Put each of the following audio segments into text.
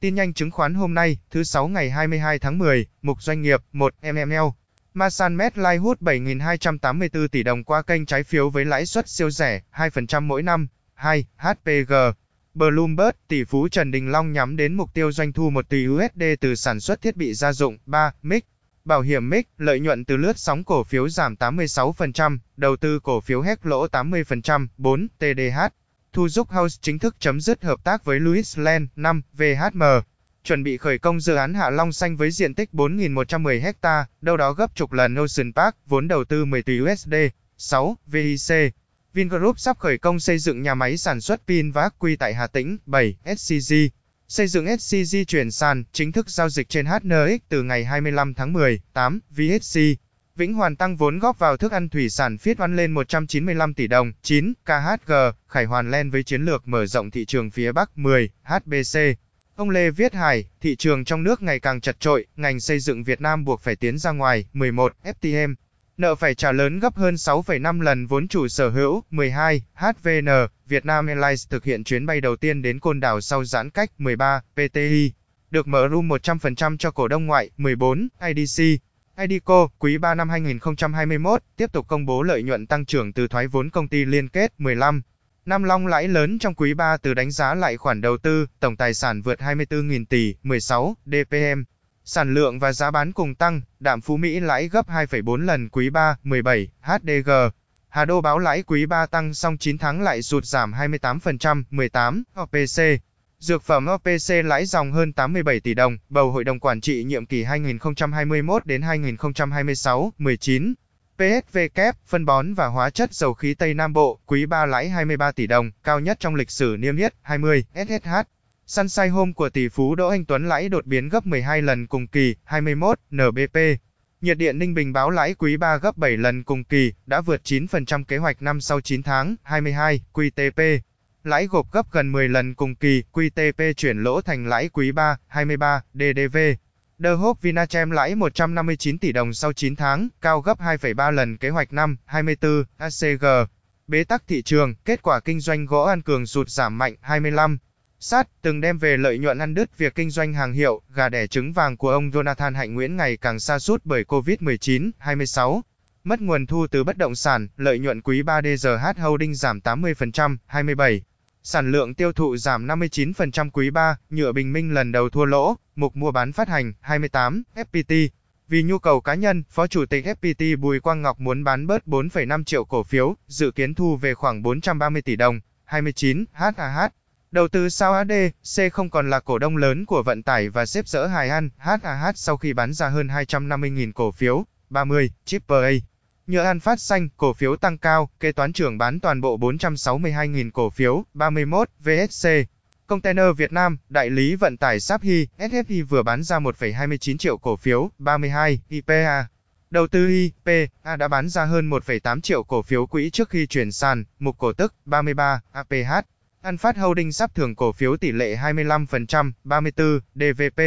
Tin nhanh chứng khoán hôm nay, thứ sáu ngày 22 tháng 10, mục doanh nghiệp 1 MML. Masan Medline hút 7.284 tỷ đồng qua kênh trái phiếu với lãi suất siêu rẻ, 2% mỗi năm. 2. HPG. Bloomberg, tỷ phú Trần Đình Long nhắm đến mục tiêu doanh thu 1 tỷ USD từ sản xuất thiết bị gia dụng. 3. MIC. Bảo hiểm MIC, lợi nhuận từ lướt sóng cổ phiếu giảm 86%, đầu tư cổ phiếu hét lỗ 80%. 4. TDH. Thu Giúp House chính thức chấm dứt hợp tác với Louis Land. 5. VHM. Chuẩn bị khởi công dự án Hạ Long Xanh với diện tích 4.110 ha, đâu đó gấp chục lần Ocean Park, vốn đầu tư 10 tỷ USD. 6. VIC. Vingroup sắp khởi công xây dựng nhà máy sản xuất pin và quy tại Hà Tĩnh. 7. SCG. Xây dựng SCG chuyển sàn, chính thức giao dịch trên HNX từ ngày 25 tháng 10. 8. VHC. Vĩnh Hoàn tăng vốn góp vào thức ăn thủy sản phiết oan lên 195 tỷ đồng. 9. KHG. Khải Hoàn lên với chiến lược mở rộng thị trường phía Bắc. 10. HBC. Ông Lê Viết Hải, thị trường trong nước ngày càng chật trội, ngành xây dựng Việt Nam buộc phải tiến ra ngoài. 11. FTM. Nợ phải trả lớn gấp hơn 6,5 lần vốn chủ sở hữu. 12. HVN, Vietnam Airlines thực hiện chuyến bay đầu tiên đến Côn Đảo sau giãn cách. 13. PTI, được mở room 100% cho cổ đông ngoại. 14. IDC, Idico quý 3 năm 2021, tiếp tục công bố lợi nhuận tăng trưởng từ thoái vốn công ty liên kết. 15. Nam Long lãi lớn trong quý 3 từ đánh giá lại khoản đầu tư, tổng tài sản vượt 24.000 tỷ. 16. DPM, Sản lượng và giá bán cùng tăng, đạm Phú Mỹ lãi gấp 2,4 lần quý 3, 17, HDG. Hà Đô báo lãi quý 3 tăng song 9 tháng lại sụt giảm 28%, 18, OPC. Dược phẩm OPC lãi dòng hơn 87 tỷ đồng, bầu hội đồng quản trị nhiệm kỳ 2021 đến 2026, 19. PSV kép, phân bón và hóa chất dầu khí Tây Nam Bộ, quý 3 lãi 23 tỷ đồng, cao nhất trong lịch sử niêm yết, 20, SSH. Sunshine Home của tỷ phú Đỗ Anh Tuấn lãi đột biến gấp 12 lần cùng kỳ, 21, NBP. Nhiệt điện Ninh Bình báo lãi quý 3 gấp 7 lần cùng kỳ, đã vượt 9% kế hoạch năm sau 9 tháng, 22, QTP. Lãi gộp gấp gần 10 lần cùng kỳ, QTP chuyển lỗ thành lãi quý 3, 23, DDV. The Hope Vinachem lãi 159 tỷ đồng sau 9 tháng, cao gấp 2,3 lần kế hoạch năm, 24, ACG. Bế tắc thị trường, kết quả kinh doanh gỗ An Cường sụt giảm mạnh, 25. Sát từng đem về lợi nhuận ăn đứt việc kinh doanh hàng hiệu, gà đẻ trứng vàng của ông Jonathan Hạnh Nguyễn ngày càng xa sút bởi Covid-19. 26. Mất nguồn thu từ bất động sản, lợi nhuận quý 3 DGH Holding giảm 80%. 27. Sản lượng tiêu thụ giảm 59% quý 3, nhựa bình minh lần đầu thua lỗ, mục mua bán phát hành. 28. FPT. Vì nhu cầu cá nhân, Phó Chủ tịch FPT Bùi Quang Ngọc muốn bán bớt 4,5 triệu cổ phiếu, dự kiến thu về khoảng 430 tỷ đồng. 29. HAH. Đầu tư sao AD, C không còn là cổ đông lớn của vận tải và xếp dỡ hài ăn, HAH sau khi bán ra hơn 250.000 cổ phiếu, 30, Chipper A. Nhờ An Phát Xanh, cổ phiếu tăng cao, kế toán trưởng bán toàn bộ 462.000 cổ phiếu, 31, VSC. Container Việt Nam, đại lý vận tải Saphi, SFI vừa bán ra 1,29 triệu cổ phiếu, 32, IPA. Đầu tư IPA đã bán ra hơn 1,8 triệu cổ phiếu quỹ trước khi chuyển sàn, mục cổ tức, 33, APH. An Phát Holding sắp thưởng cổ phiếu tỷ lệ 25%, 34, DVP.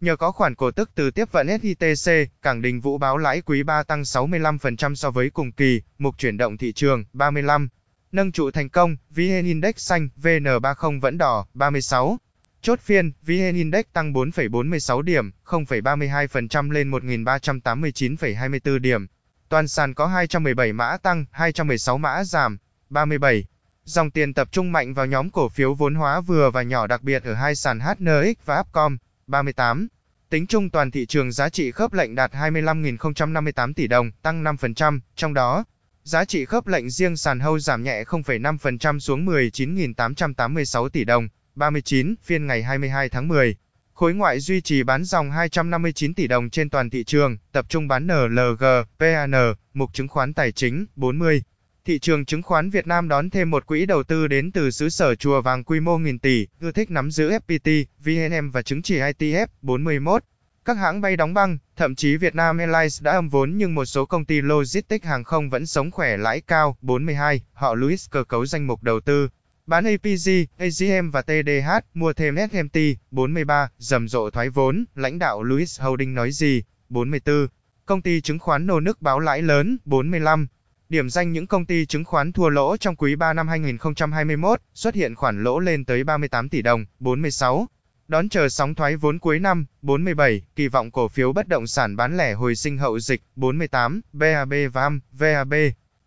Nhờ có khoản cổ tức từ tiếp vận SITC, Cảng Đình Vũ báo lãi quý 3 tăng 65% so với cùng kỳ, mục chuyển động thị trường, 35. Nâng trụ thành công, VN Index xanh, VN30 vẫn đỏ, 36. Chốt phiên, VN Index tăng 4,46 điểm, 0,32% lên 1.389,24 điểm. Toàn sàn có 217 mã tăng, 216 mã giảm, 37. Dòng tiền tập trung mạnh vào nhóm cổ phiếu vốn hóa vừa và nhỏ đặc biệt ở hai sàn HNX và Upcom. 38. Tính chung toàn thị trường giá trị khớp lệnh đạt 25.058 tỷ đồng, tăng 5%, trong đó, giá trị khớp lệnh riêng sàn hâu giảm nhẹ 0,5% xuống 19.886 tỷ đồng. 39. Phiên ngày 22 tháng 10. Khối ngoại duy trì bán dòng 259 tỷ đồng trên toàn thị trường, tập trung bán NLG, PAN, mục chứng khoán tài chính, 40. Thị trường chứng khoán Việt Nam đón thêm một quỹ đầu tư đến từ xứ sở chùa vàng quy mô nghìn tỷ, ưa thích nắm giữ FPT, VNM và chứng chỉ ITF 41. Các hãng bay đóng băng, thậm chí Vietnam Airlines đã âm vốn nhưng một số công ty logistics hàng không vẫn sống khỏe lãi cao. 42. Họ Louis cơ cấu danh mục đầu tư. Bán APG, AGM và TDH, mua thêm SMT. 43. Rầm rộ thoái vốn, lãnh đạo Louis Holding nói gì? 44. Công ty chứng khoán nô nước báo lãi lớn. 45. Điểm danh những công ty chứng khoán thua lỗ trong quý 3 năm 2021, xuất hiện khoản lỗ lên tới 38 tỷ đồng, 46. Đón chờ sóng thoái vốn cuối năm, 47, kỳ vọng cổ phiếu bất động sản bán lẻ hồi sinh hậu dịch, 48, BAB VAM, VAB.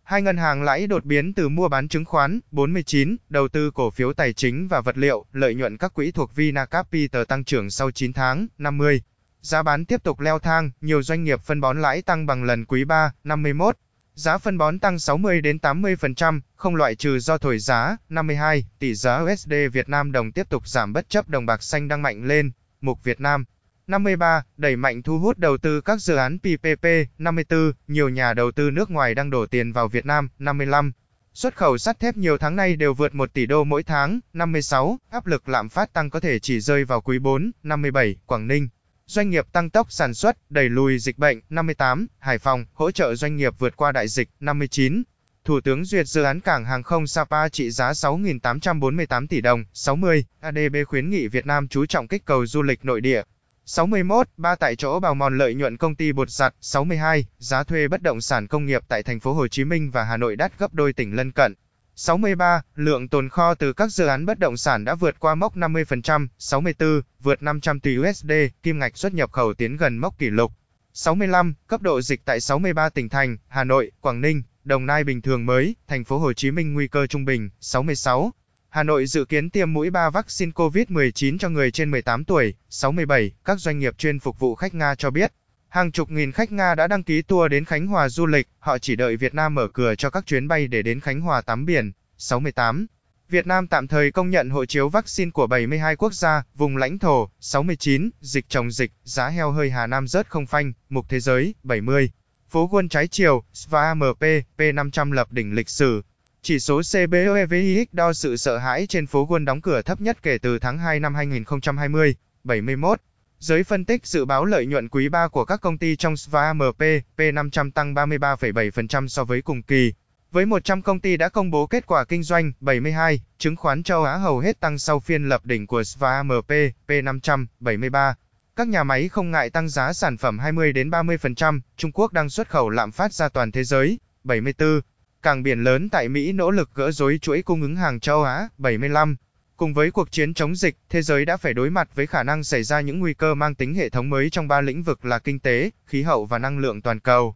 Hai ngân hàng lãi đột biến từ mua bán chứng khoán, 49, đầu tư cổ phiếu tài chính và vật liệu, lợi nhuận các quỹ thuộc Vinacapital tăng trưởng sau 9 tháng, 50. Giá bán tiếp tục leo thang, nhiều doanh nghiệp phân bón lãi tăng bằng lần quý 3, 51. Giá phân bón tăng 60 đến 80%, không loại trừ do thổi giá. 52. Tỷ giá USD Việt Nam đồng tiếp tục giảm bất chấp đồng bạc xanh đang mạnh lên. Mục Việt Nam 53. Đẩy mạnh thu hút đầu tư các dự án PPP. 54. Nhiều nhà đầu tư nước ngoài đang đổ tiền vào Việt Nam. 55. Xuất khẩu sắt thép nhiều tháng nay đều vượt 1 tỷ đô mỗi tháng. 56. Áp lực lạm phát tăng có thể chỉ rơi vào quý 4. 57. Quảng Ninh Doanh nghiệp tăng tốc sản xuất, đẩy lùi dịch bệnh, 58, Hải Phòng, hỗ trợ doanh nghiệp vượt qua đại dịch, 59. Thủ tướng duyệt dự án cảng hàng không Sapa trị giá 6.848 tỷ đồng, 60. ADB khuyến nghị Việt Nam chú trọng kích cầu du lịch nội địa. 61. Ba tại chỗ bào mòn lợi nhuận công ty bột giặt. 62. Giá thuê bất động sản công nghiệp tại thành phố Hồ Chí Minh và Hà Nội đắt gấp đôi tỉnh lân cận. 63. Lượng tồn kho từ các dự án bất động sản đã vượt qua mốc 50%. 64. Vượt 500 tỷ USD, kim ngạch xuất nhập khẩu tiến gần mốc kỷ lục. 65. Cấp độ dịch tại 63 tỉnh thành, Hà Nội, Quảng Ninh, Đồng Nai bình thường mới, thành phố Hồ Chí Minh nguy cơ trung bình. 66. Hà Nội dự kiến tiêm mũi 3 vaccine COVID-19 cho người trên 18 tuổi. 67. Các doanh nghiệp chuyên phục vụ khách Nga cho biết, Hàng chục nghìn khách Nga đã đăng ký tour đến Khánh Hòa du lịch, họ chỉ đợi Việt Nam mở cửa cho các chuyến bay để đến Khánh Hòa tắm biển. 68. Việt Nam tạm thời công nhận hộ chiếu vaccine của 72 quốc gia, vùng lãnh thổ. 69. Dịch chồng dịch, giá heo hơi Hà Nam rớt không phanh, mục thế giới. 70. Phố quân trái chiều, SVAMP, P500 lập đỉnh lịch sử. Chỉ số CBOEVIX đo sự sợ hãi trên phố quân đóng cửa thấp nhất kể từ tháng 2 năm 2020. 71. Giới phân tích dự báo lợi nhuận quý 3 của các công ty trong SVAMP, P500 tăng 33,7% so với cùng kỳ. Với 100 công ty đã công bố kết quả kinh doanh, 72, chứng khoán châu Á hầu hết tăng sau phiên lập đỉnh của SVAMP, P500, 73. Các nhà máy không ngại tăng giá sản phẩm 20 đến 30%, Trung Quốc đang xuất khẩu lạm phát ra toàn thế giới, 74. Cảng biển lớn tại Mỹ nỗ lực gỡ rối chuỗi cung ứng hàng châu Á, 75. Cùng với cuộc chiến chống dịch, thế giới đã phải đối mặt với khả năng xảy ra những nguy cơ mang tính hệ thống mới trong ba lĩnh vực là kinh tế, khí hậu và năng lượng toàn cầu.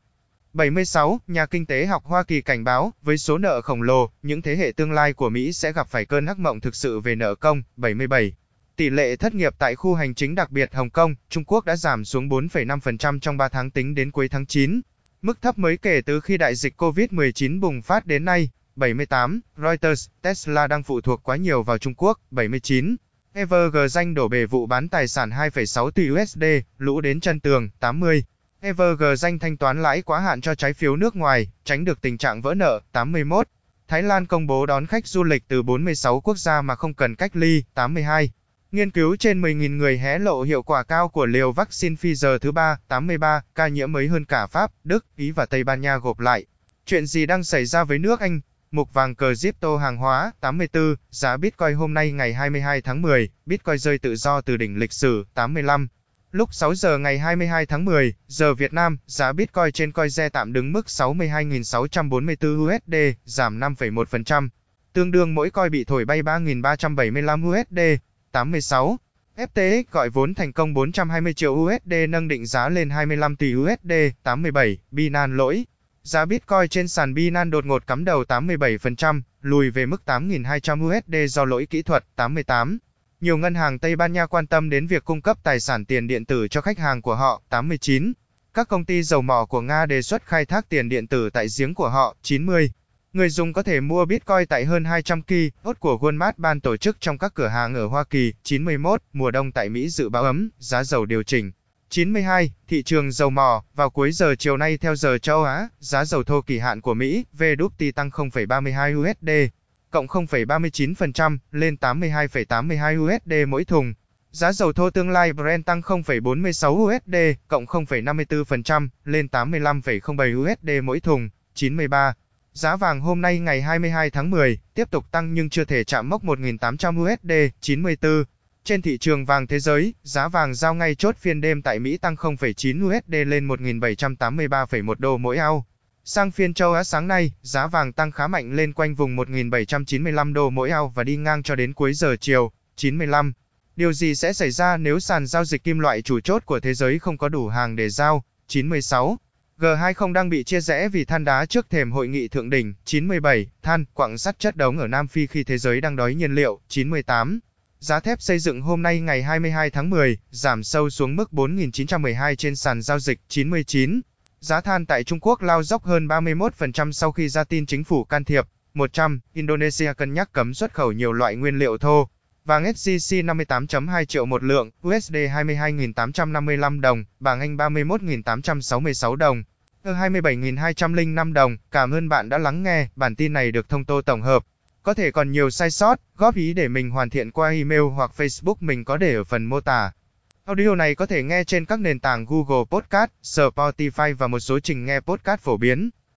76. Nhà kinh tế học Hoa Kỳ cảnh báo, với số nợ khổng lồ, những thế hệ tương lai của Mỹ sẽ gặp phải cơn hắc mộng thực sự về nợ công. 77. Tỷ lệ thất nghiệp tại khu hành chính đặc biệt Hồng Kông, Trung Quốc đã giảm xuống 4,5% trong 3 tháng tính đến cuối tháng 9. Mức thấp mới kể từ khi đại dịch COVID-19 bùng phát đến nay. 78. Reuters, Tesla đang phụ thuộc quá nhiều vào Trung Quốc. 79. Evergrande danh đổ bề vụ bán tài sản 2,6 tỷ USD, lũ đến chân tường. 80. Evergrande danh thanh toán lãi quá hạn cho trái phiếu nước ngoài, tránh được tình trạng vỡ nợ. 81. Thái Lan công bố đón khách du lịch từ 46 quốc gia mà không cần cách ly. 82. Nghiên cứu trên 10.000 người hé lộ hiệu quả cao của liều vaccine Pfizer thứ ba, 83, ca nhiễm mới hơn cả Pháp, Đức, Ý và Tây Ban Nha gộp lại. Chuyện gì đang xảy ra với nước Anh? Mục vàng cờ Crypto hàng hóa 84, giá Bitcoin hôm nay ngày 22 tháng 10, Bitcoin rơi tự do từ đỉnh lịch sử 85. Lúc 6 giờ ngày 22 tháng 10, giờ Việt Nam, giá Bitcoin trên CoinGe tạm đứng mức 62.644 USD, giảm 5,1%. Tương đương mỗi coin bị thổi bay 3.375 USD. 86. FTX gọi vốn thành công 420 triệu USD nâng định giá lên 25 tỷ USD. 87. Binance lỗi. Giá Bitcoin trên sàn Binance đột ngột cắm đầu 87%, lùi về mức 8.200 USD do lỗi kỹ thuật 88. Nhiều ngân hàng Tây Ban Nha quan tâm đến việc cung cấp tài sản tiền điện tử cho khách hàng của họ 89. Các công ty dầu mỏ của Nga đề xuất khai thác tiền điện tử tại giếng của họ 90. Người dùng có thể mua Bitcoin tại hơn 200 kỳ, hốt của Walmart ban tổ chức trong các cửa hàng ở Hoa Kỳ 91. Mùa đông tại Mỹ dự báo ấm, giá dầu điều chỉnh 92. Thị trường dầu mỏ, vào cuối giờ chiều nay theo giờ châu Á, giá dầu thô kỳ hạn của Mỹ, WTI tăng 0,32 USD, cộng 0,39%, lên 82,82 USD mỗi thùng. Giá dầu thô tương lai Brent tăng 0,46 USD, cộng 0,54%, lên 85,07 USD mỗi thùng. 93. Giá vàng hôm nay ngày 22 tháng 10, tiếp tục tăng nhưng chưa thể chạm mốc 1.800 USD. 94. Trên thị trường vàng thế giới, giá vàng giao ngay chốt phiên đêm tại Mỹ tăng 0,9 USD lên 1.783,1 đô mỗi ao. Sang phiên châu Á sáng nay, giá vàng tăng khá mạnh lên quanh vùng 1.795 đô mỗi ao và đi ngang cho đến cuối giờ chiều. 95. Điều gì sẽ xảy ra nếu sàn giao dịch kim loại chủ chốt của thế giới không có đủ hàng để giao? 96. G20 đang bị chia rẽ vì than đá trước thềm hội nghị thượng đỉnh. 97. Than, quặng sắt chất đống ở Nam Phi khi thế giới đang đói nhiên liệu. 98. Giá thép xây dựng hôm nay ngày 22 tháng 10, giảm sâu xuống mức 4.912 trên sàn giao dịch 99. Giá than tại Trung Quốc lao dốc hơn 31% sau khi ra tin chính phủ can thiệp. 100. Indonesia cân nhắc cấm xuất khẩu nhiều loại nguyên liệu thô. Vàng SJC 58.2 triệu một lượng, USD 22.855 đồng, bảng Anh 31.866 đồng, ơ 27.205 đồng. Cảm ơn bạn đã lắng nghe, bản tin này được thông tô tổng hợp. Có thể còn nhiều sai sót, góp ý để mình hoàn thiện qua email hoặc Facebook mình có để ở phần mô tả. Audio này có thể nghe trên các nền tảng Google Podcast, Spotify và một số trình nghe podcast phổ biến.